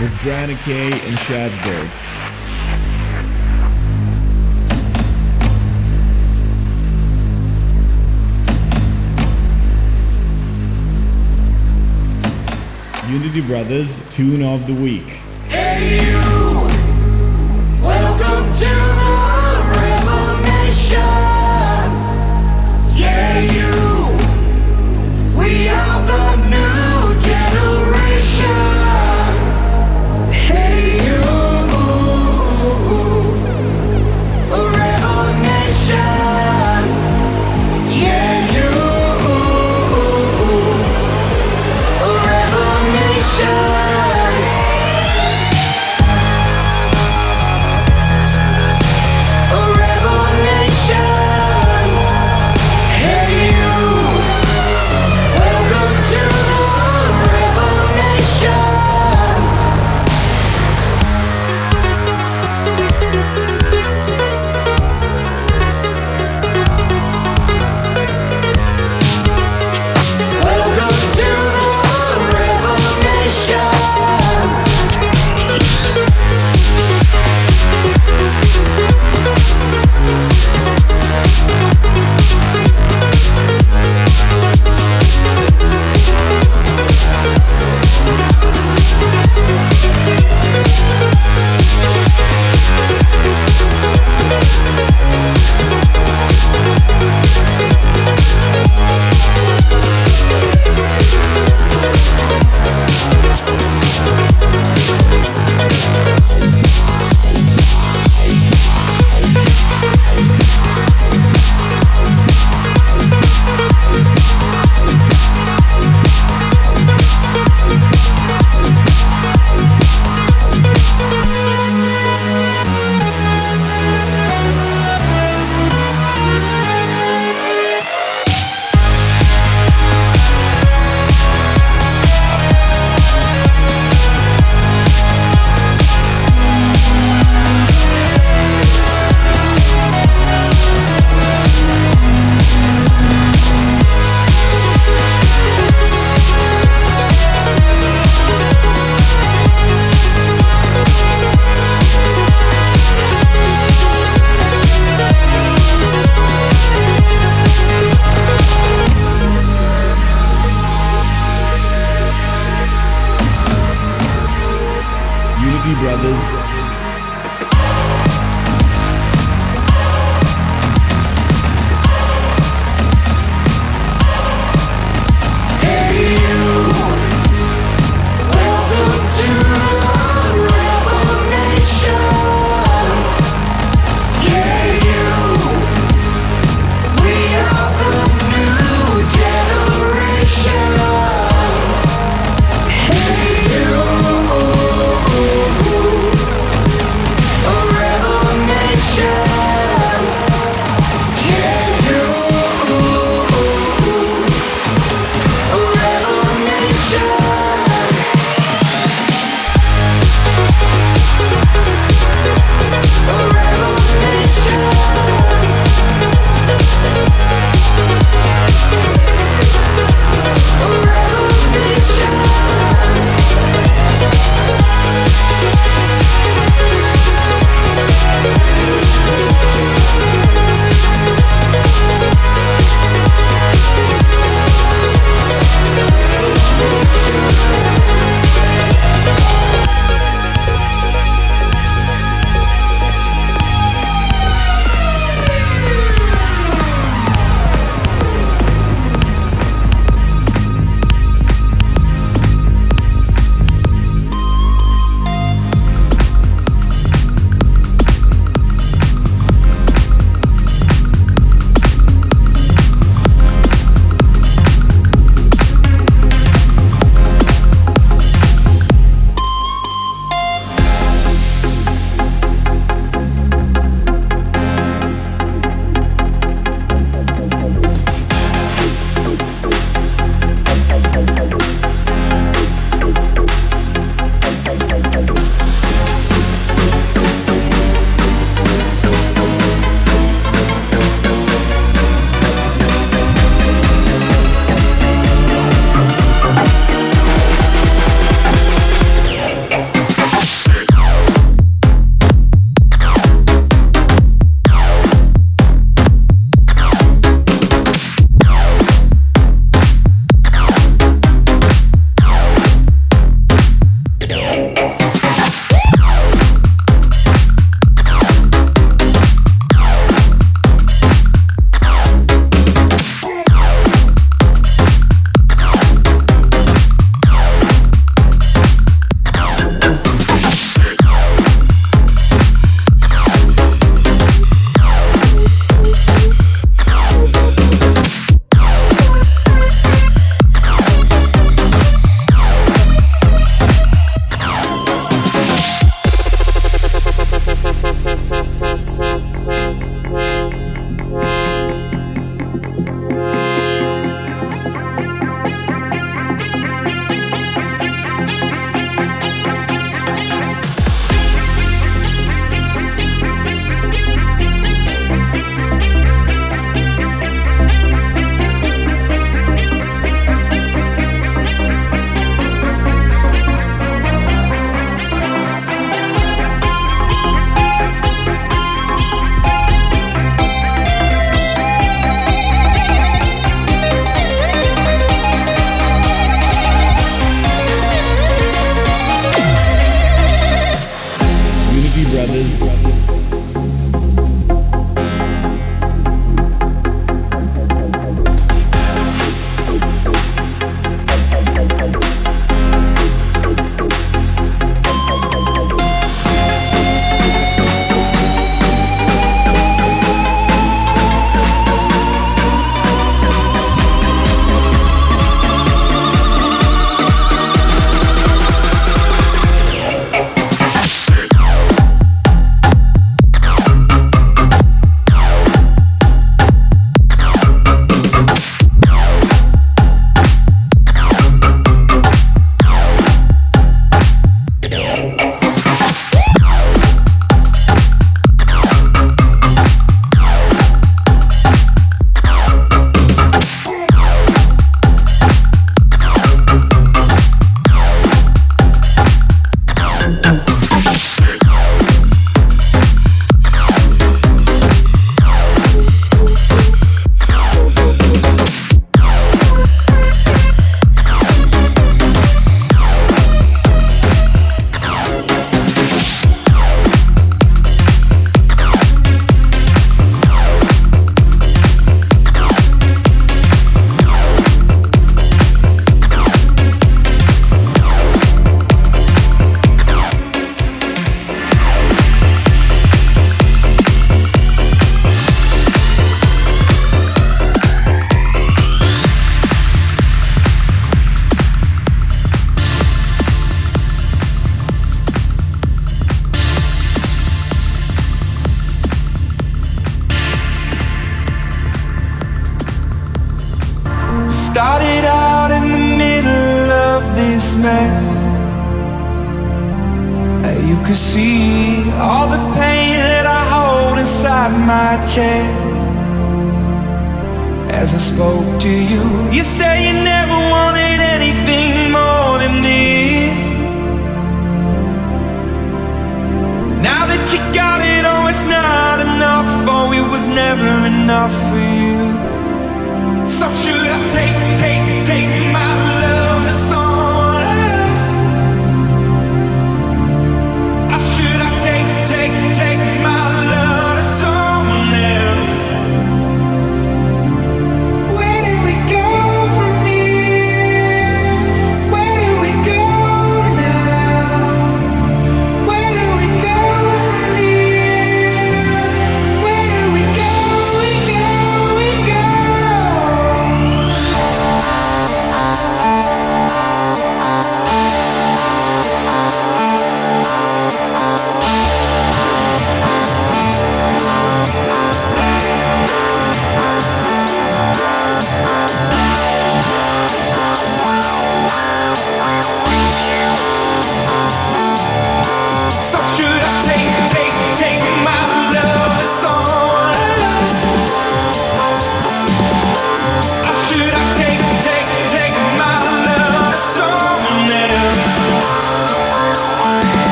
with Branakay and Schatzberg. Unity Brothers Tune of the Week. Hey,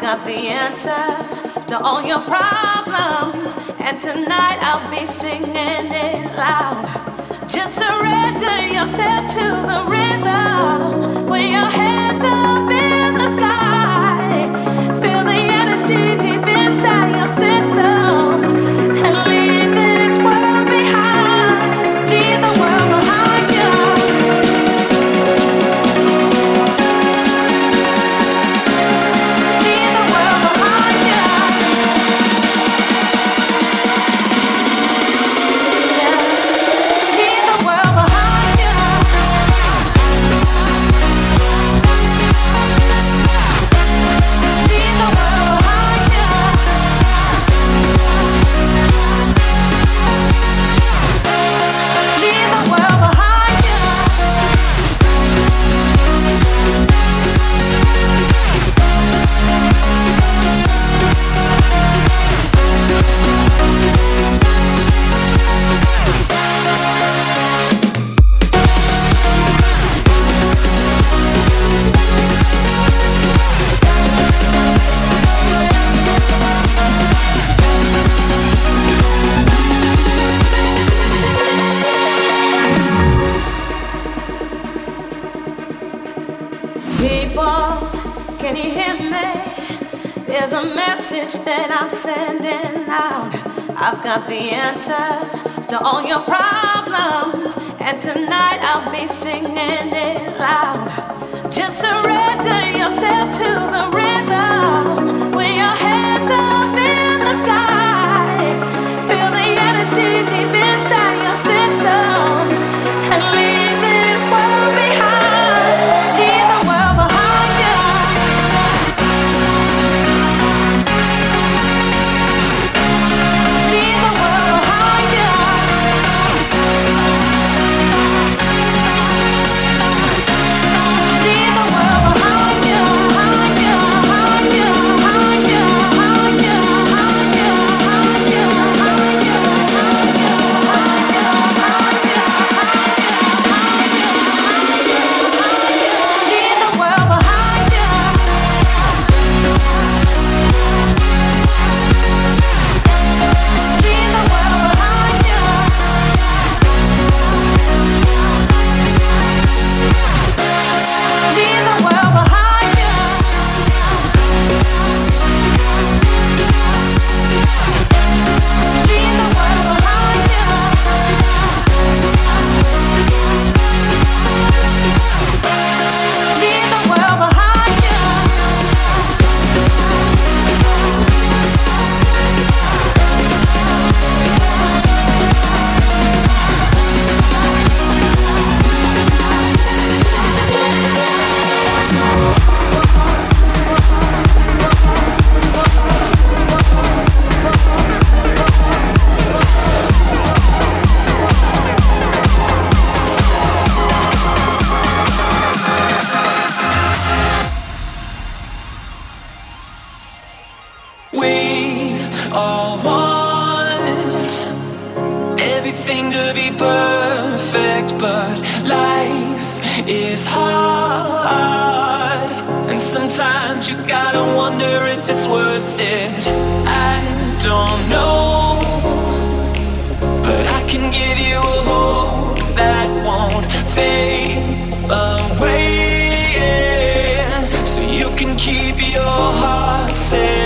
got the answer to all your problems, and tonight I'll be singing it loud. Just surrender yourself to the rhythm. With your hands are. is hard, and sometimes you gotta wonder if it's worth it. I don't know, but I can give you a hope that won't fade away, so you can keep your heart safe.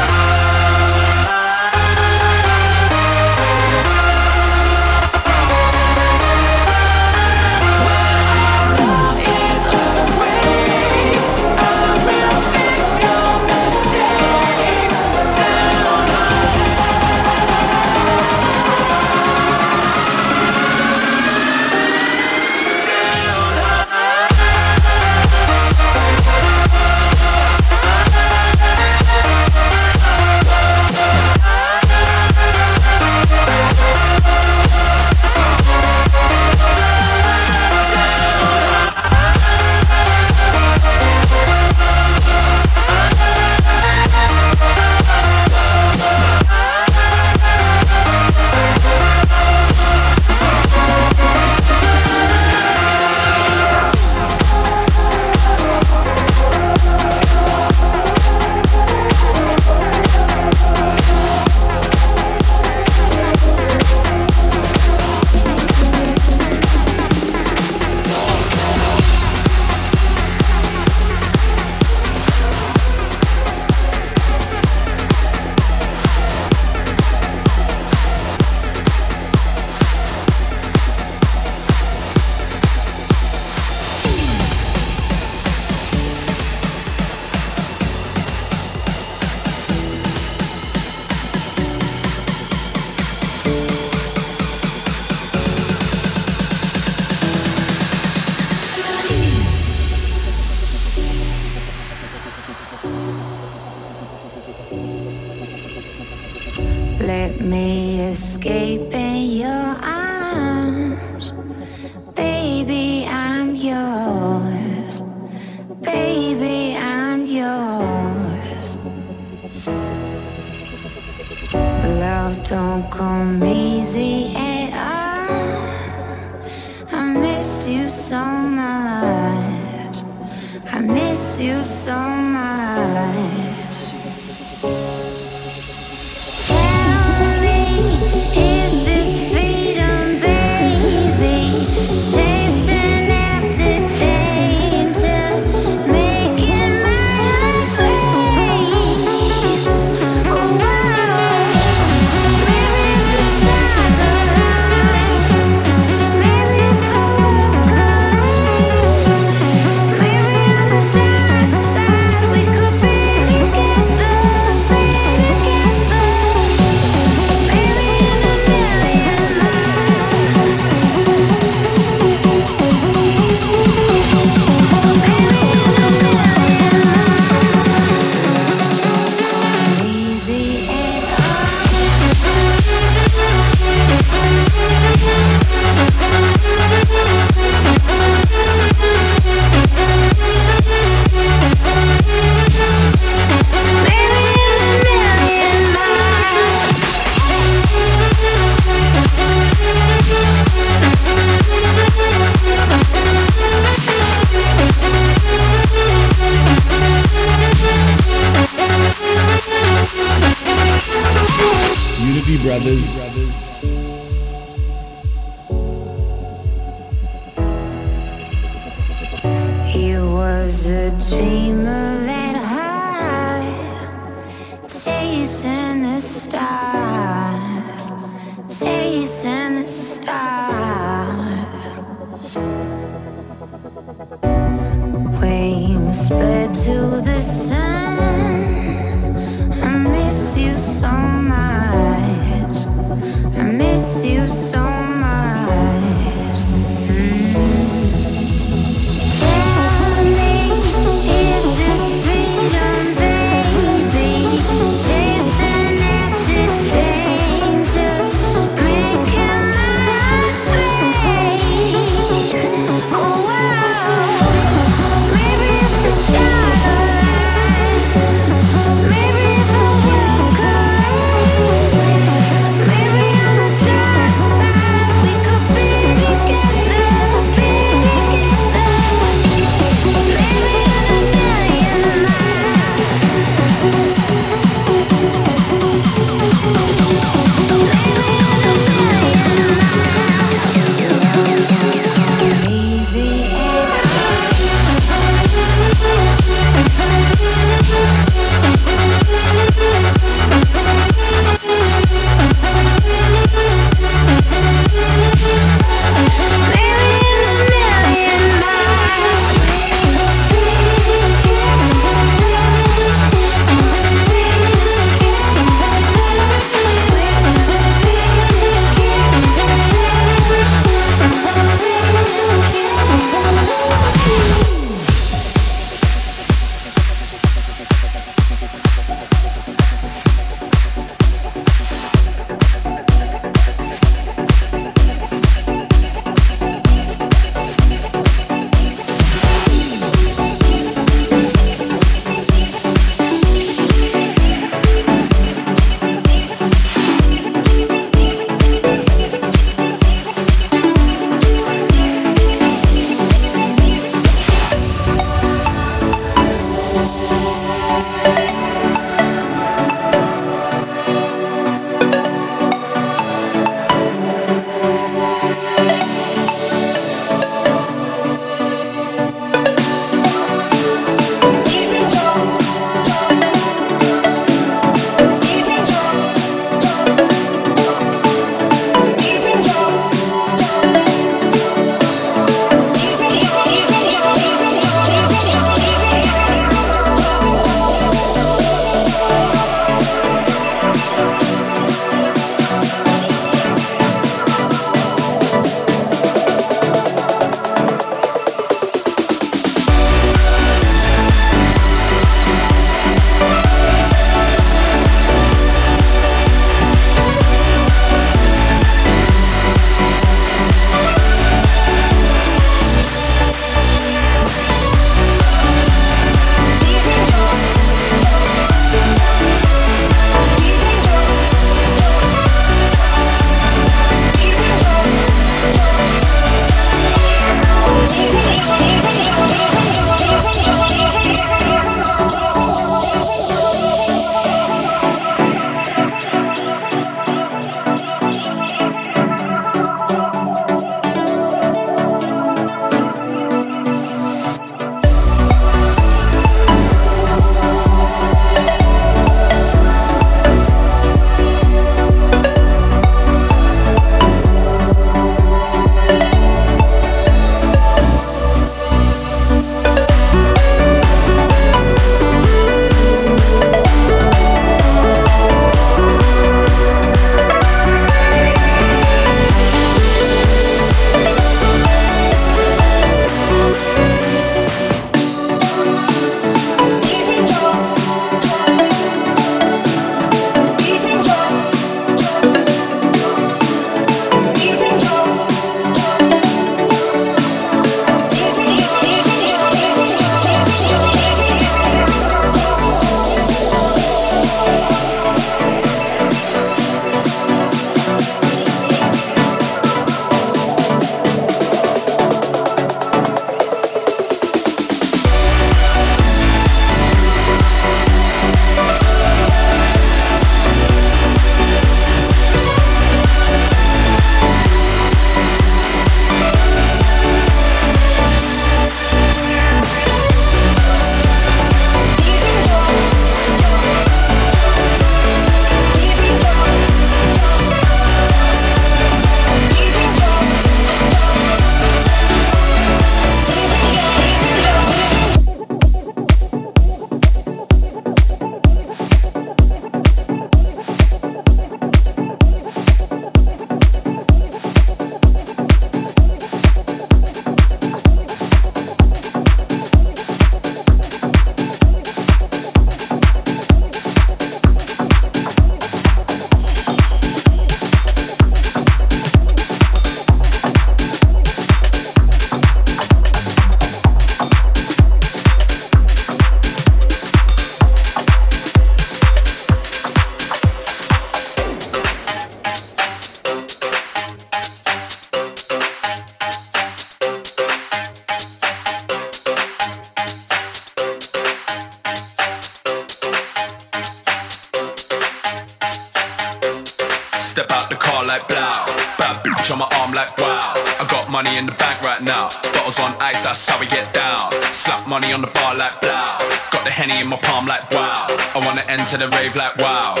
I'm like, wow. I wanna enter the rave like, wow.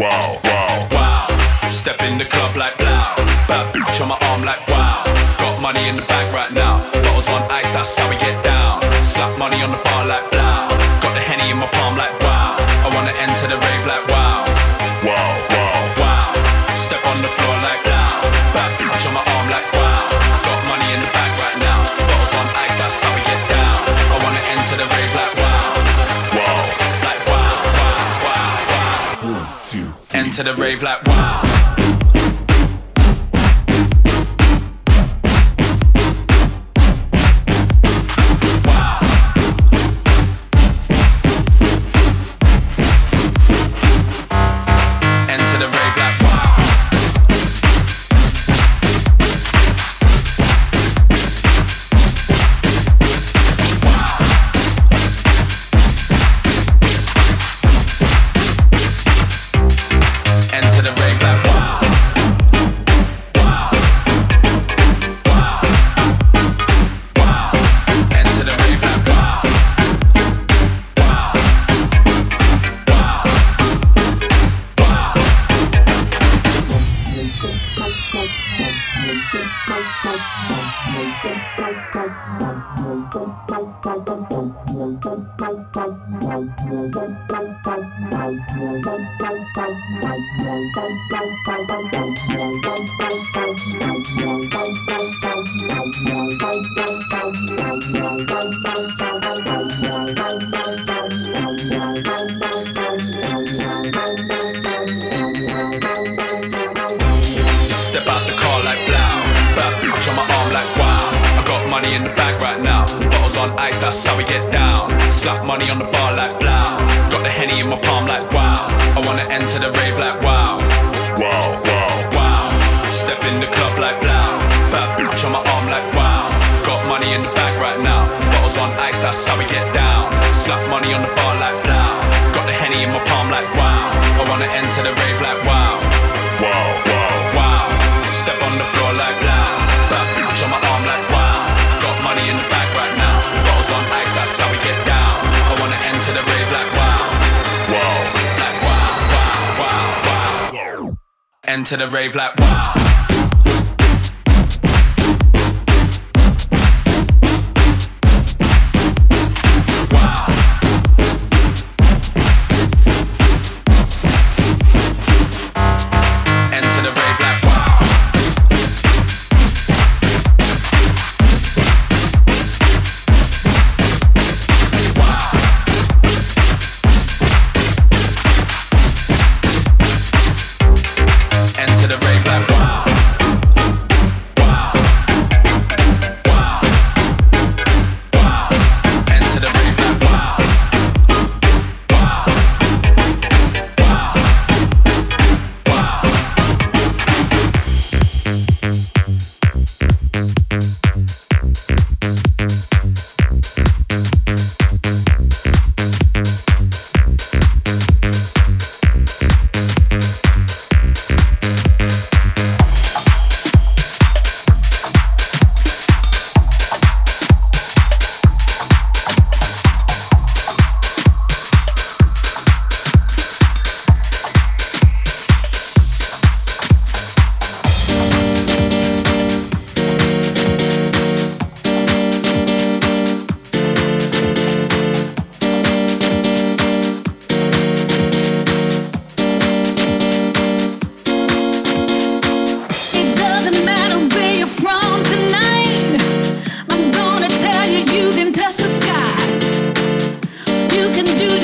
Wow, wow, wow. Step in the club like, blow. Bad bitch on my arm like, wow. Got money in the bag right now. Bottles on ice, that's how we get down. Slap money on the bar like, blow. Got the henny in my palm like, wow. I wanna enter the rave like, wow. to the rave like wow.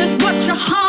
is what your heart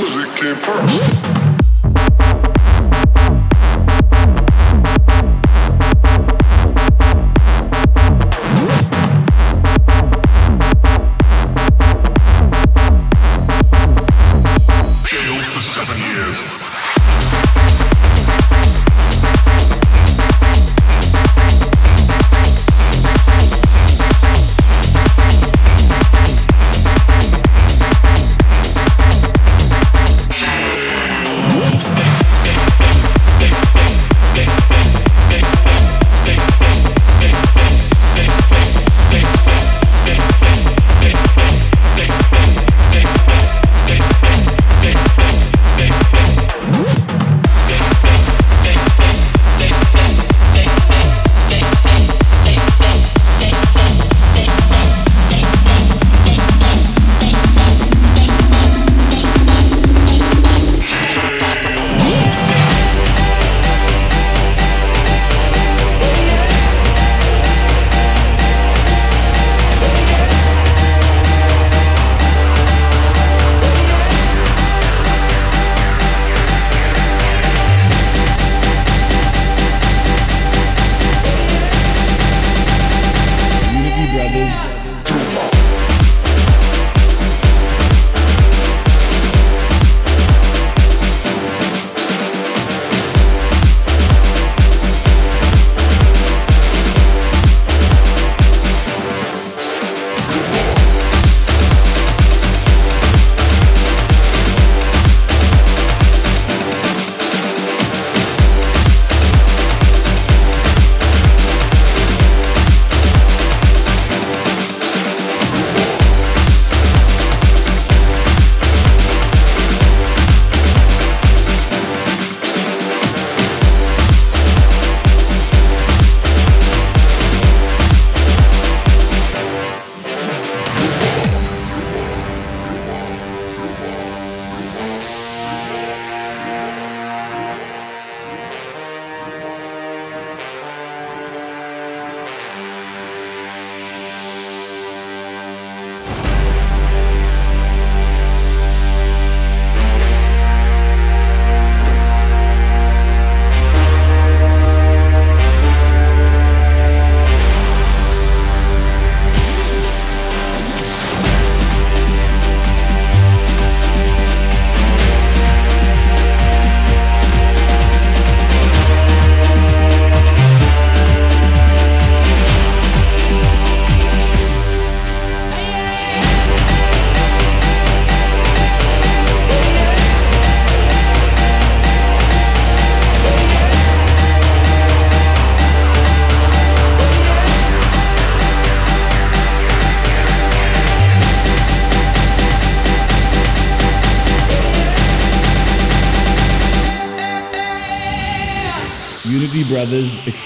music came first.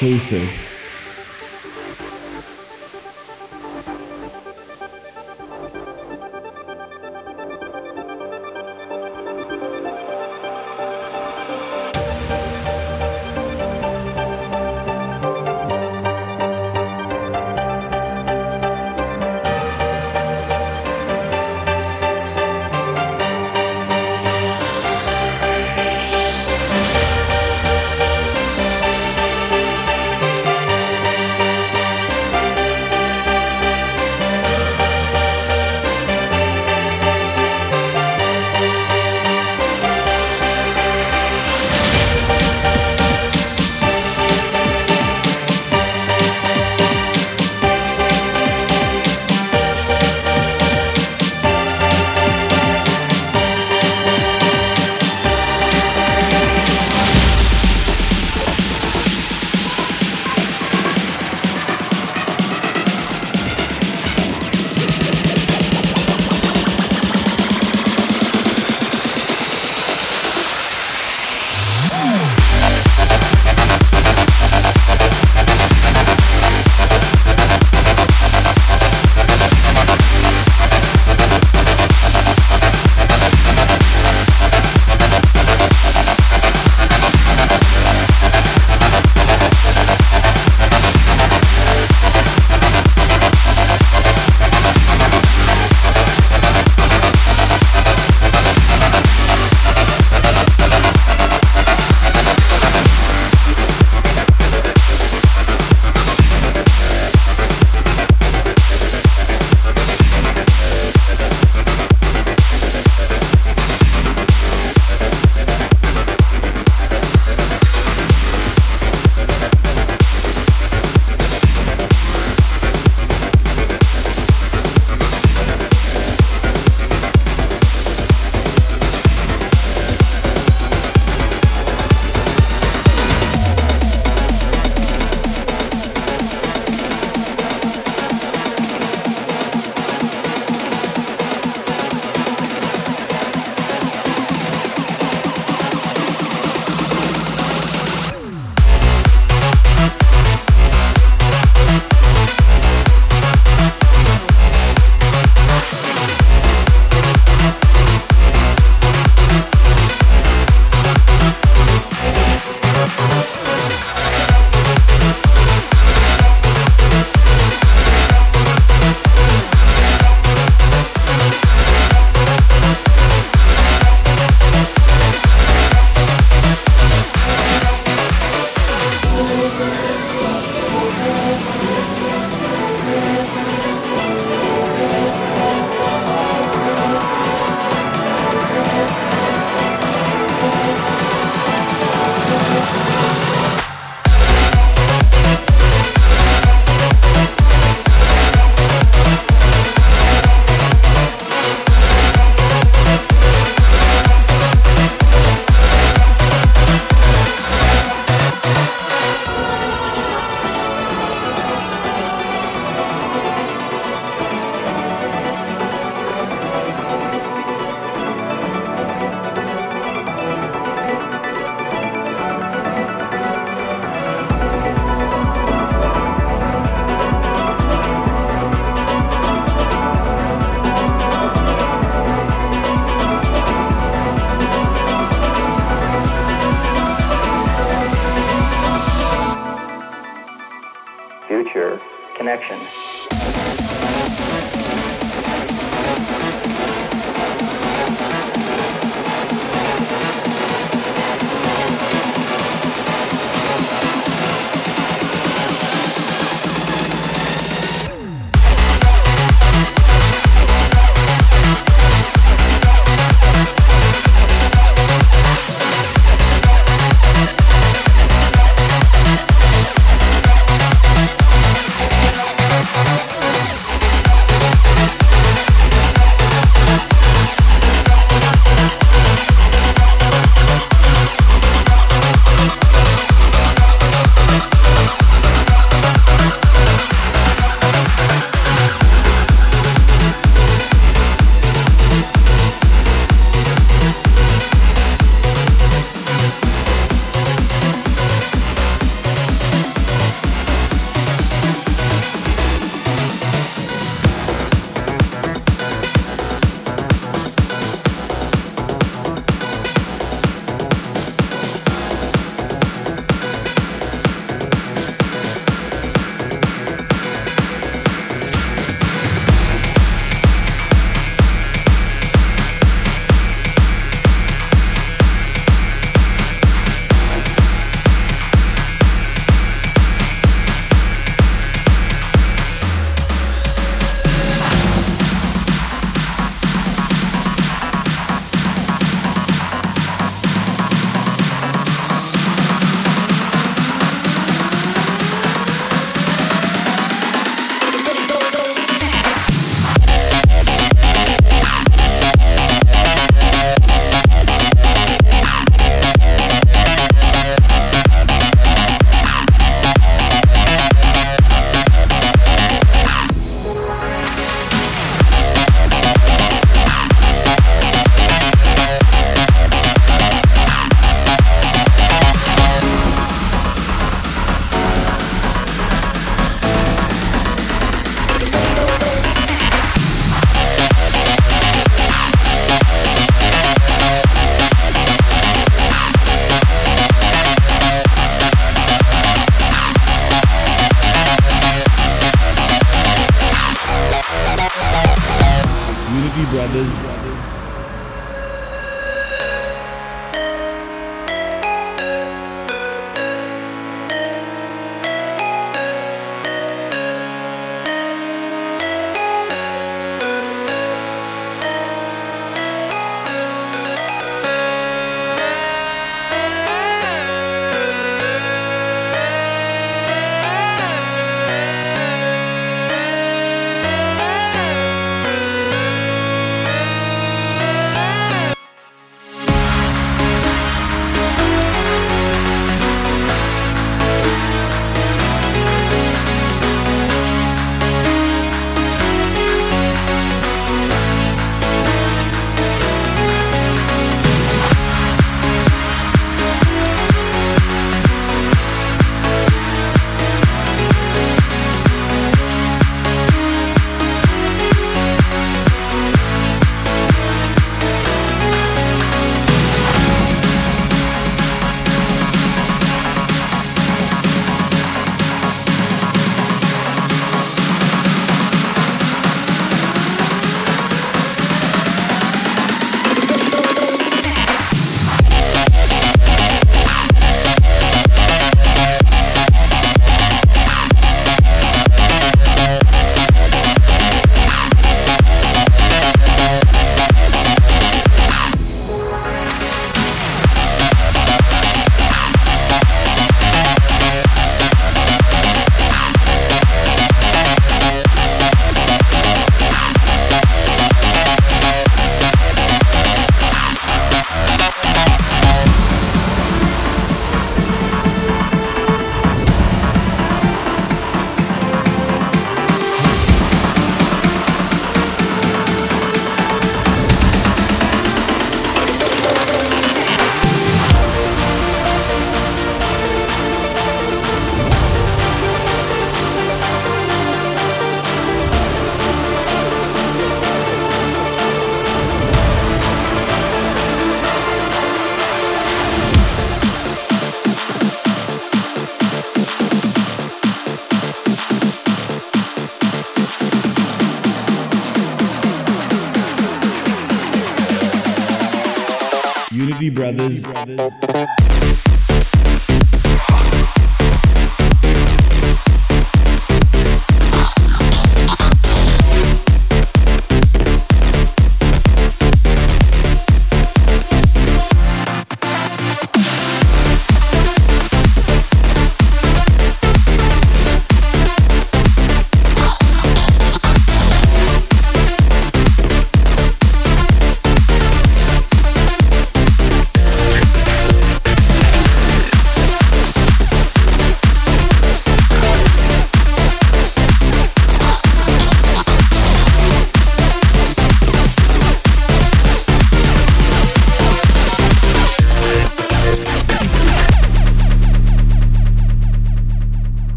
Exclusive.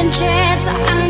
Second chance, I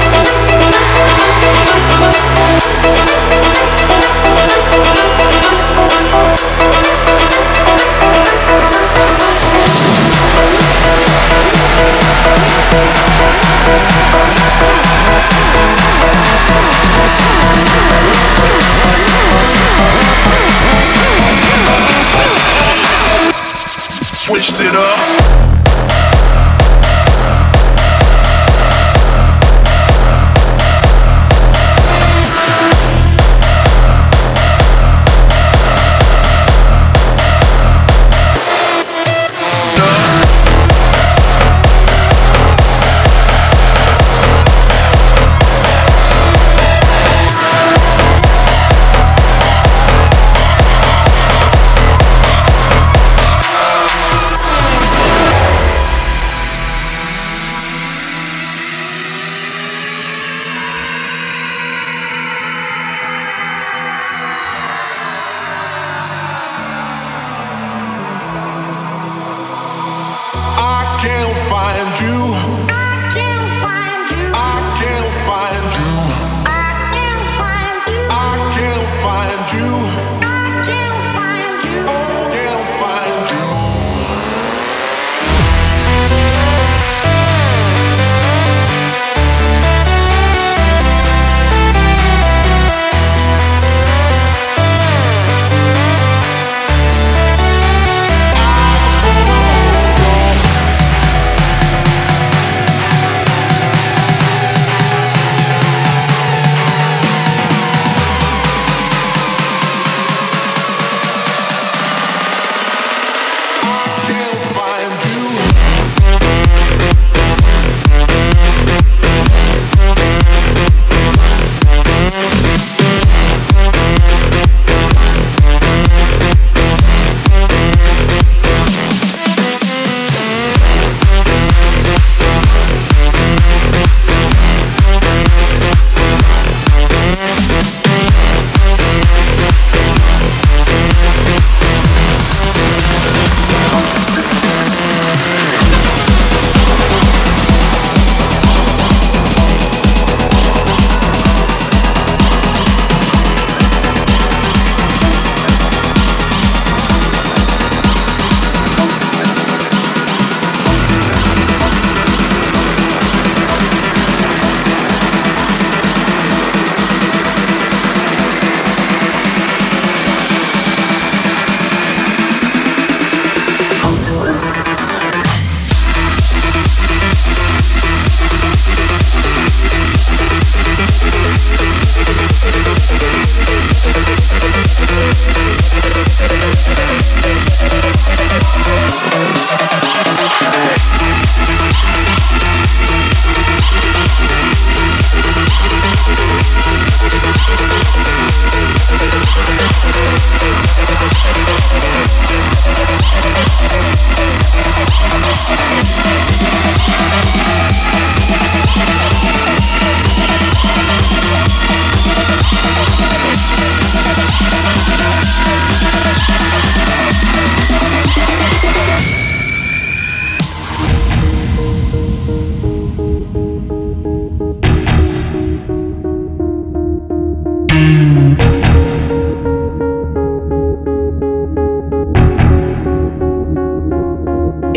Switched it up.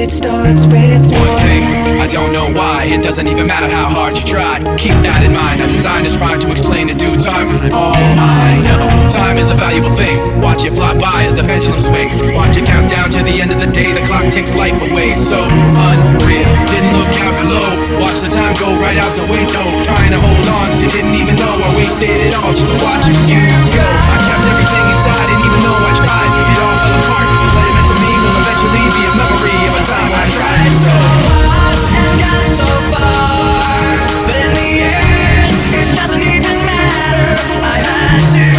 It starts with One thing, I don't know why. It doesn't even matter how hard you tried. Keep that in mind. I designed this rhyme to explain in due time. All I know, time is a valuable thing. Watch it fly by as the pendulum swings. Watch it count down to the end of the day. The clock takes life away. So unreal. Didn't look out below. Watch the time go right out the window. Trying to hold on to didn't even know I wasted it all just to watch you go. I kept everything to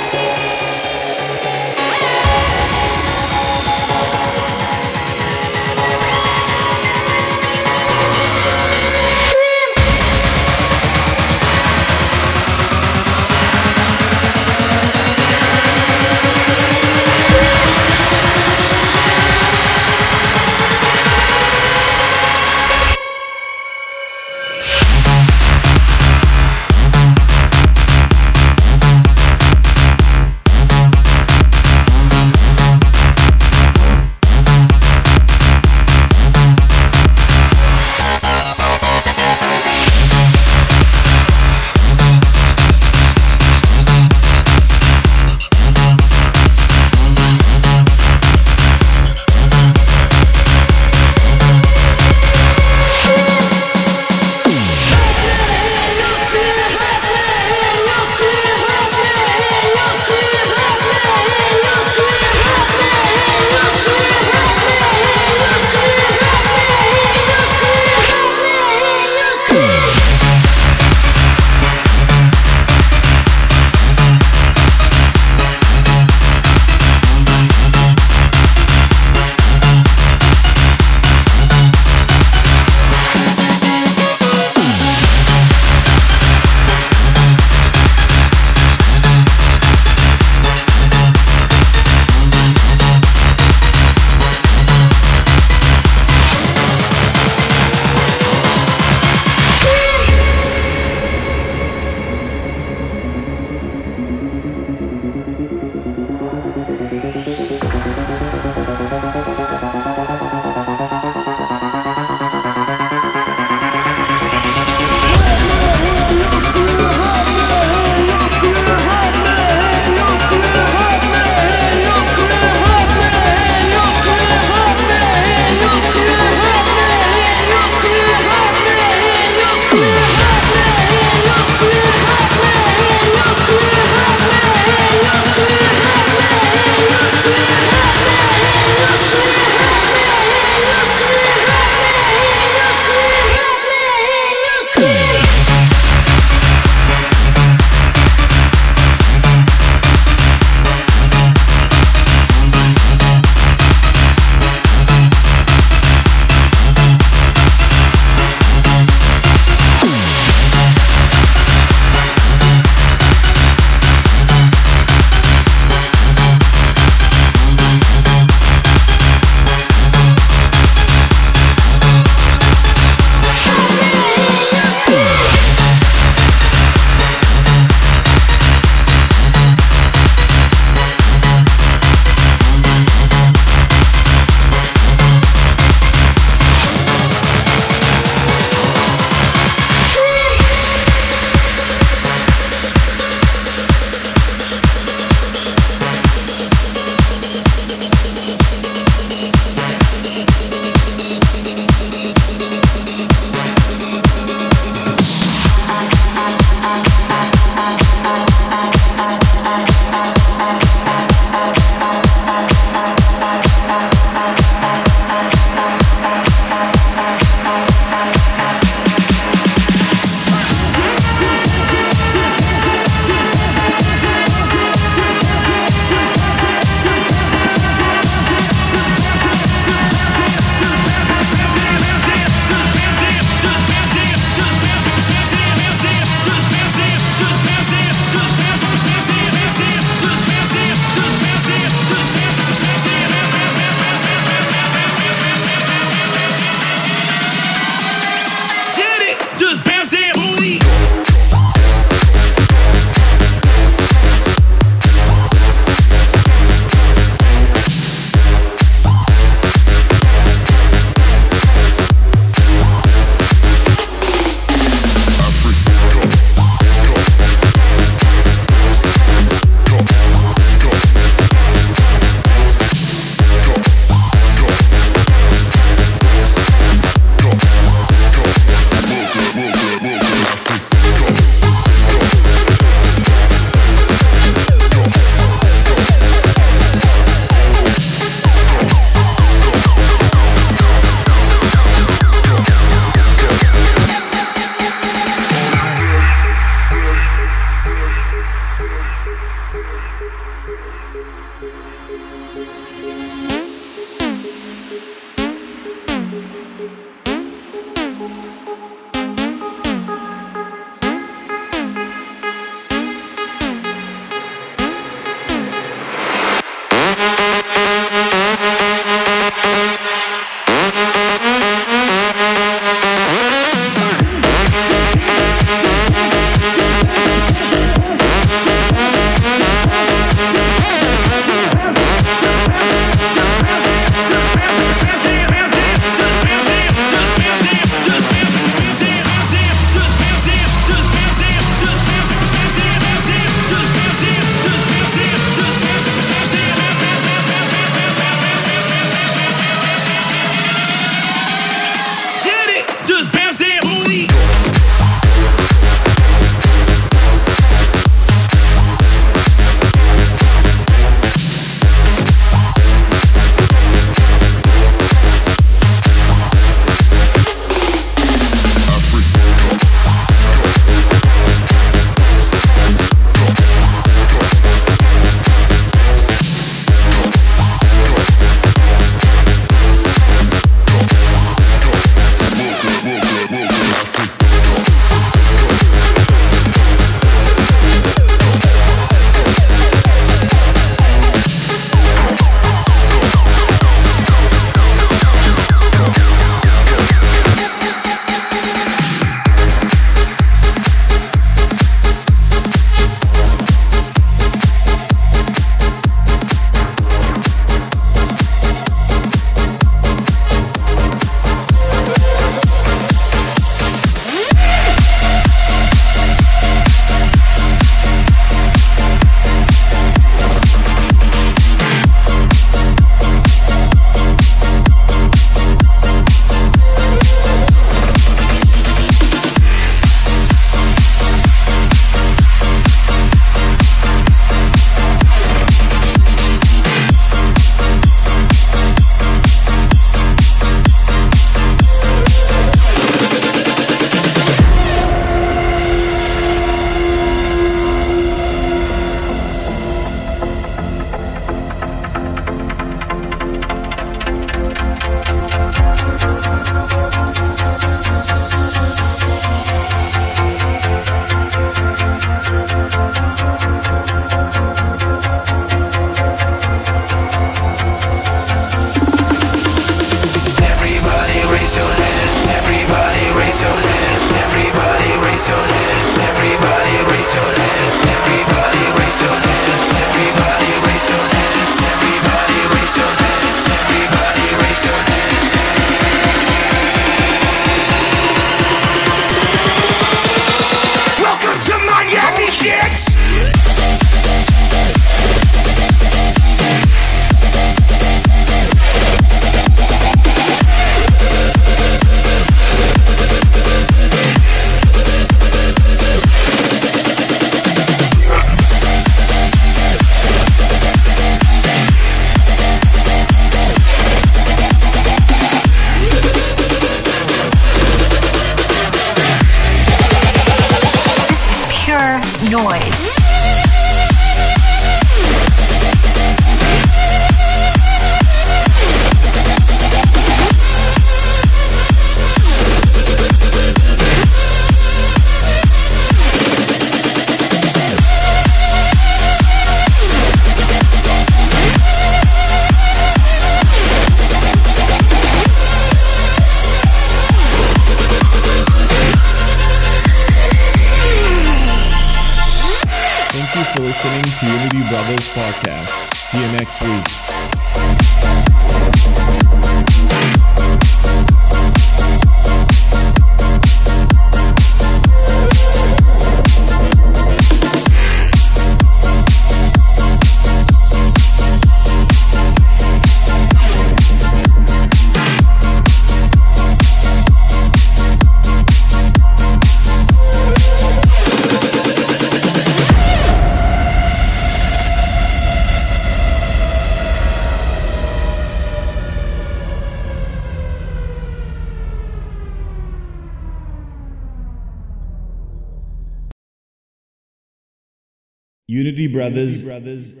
Brothers.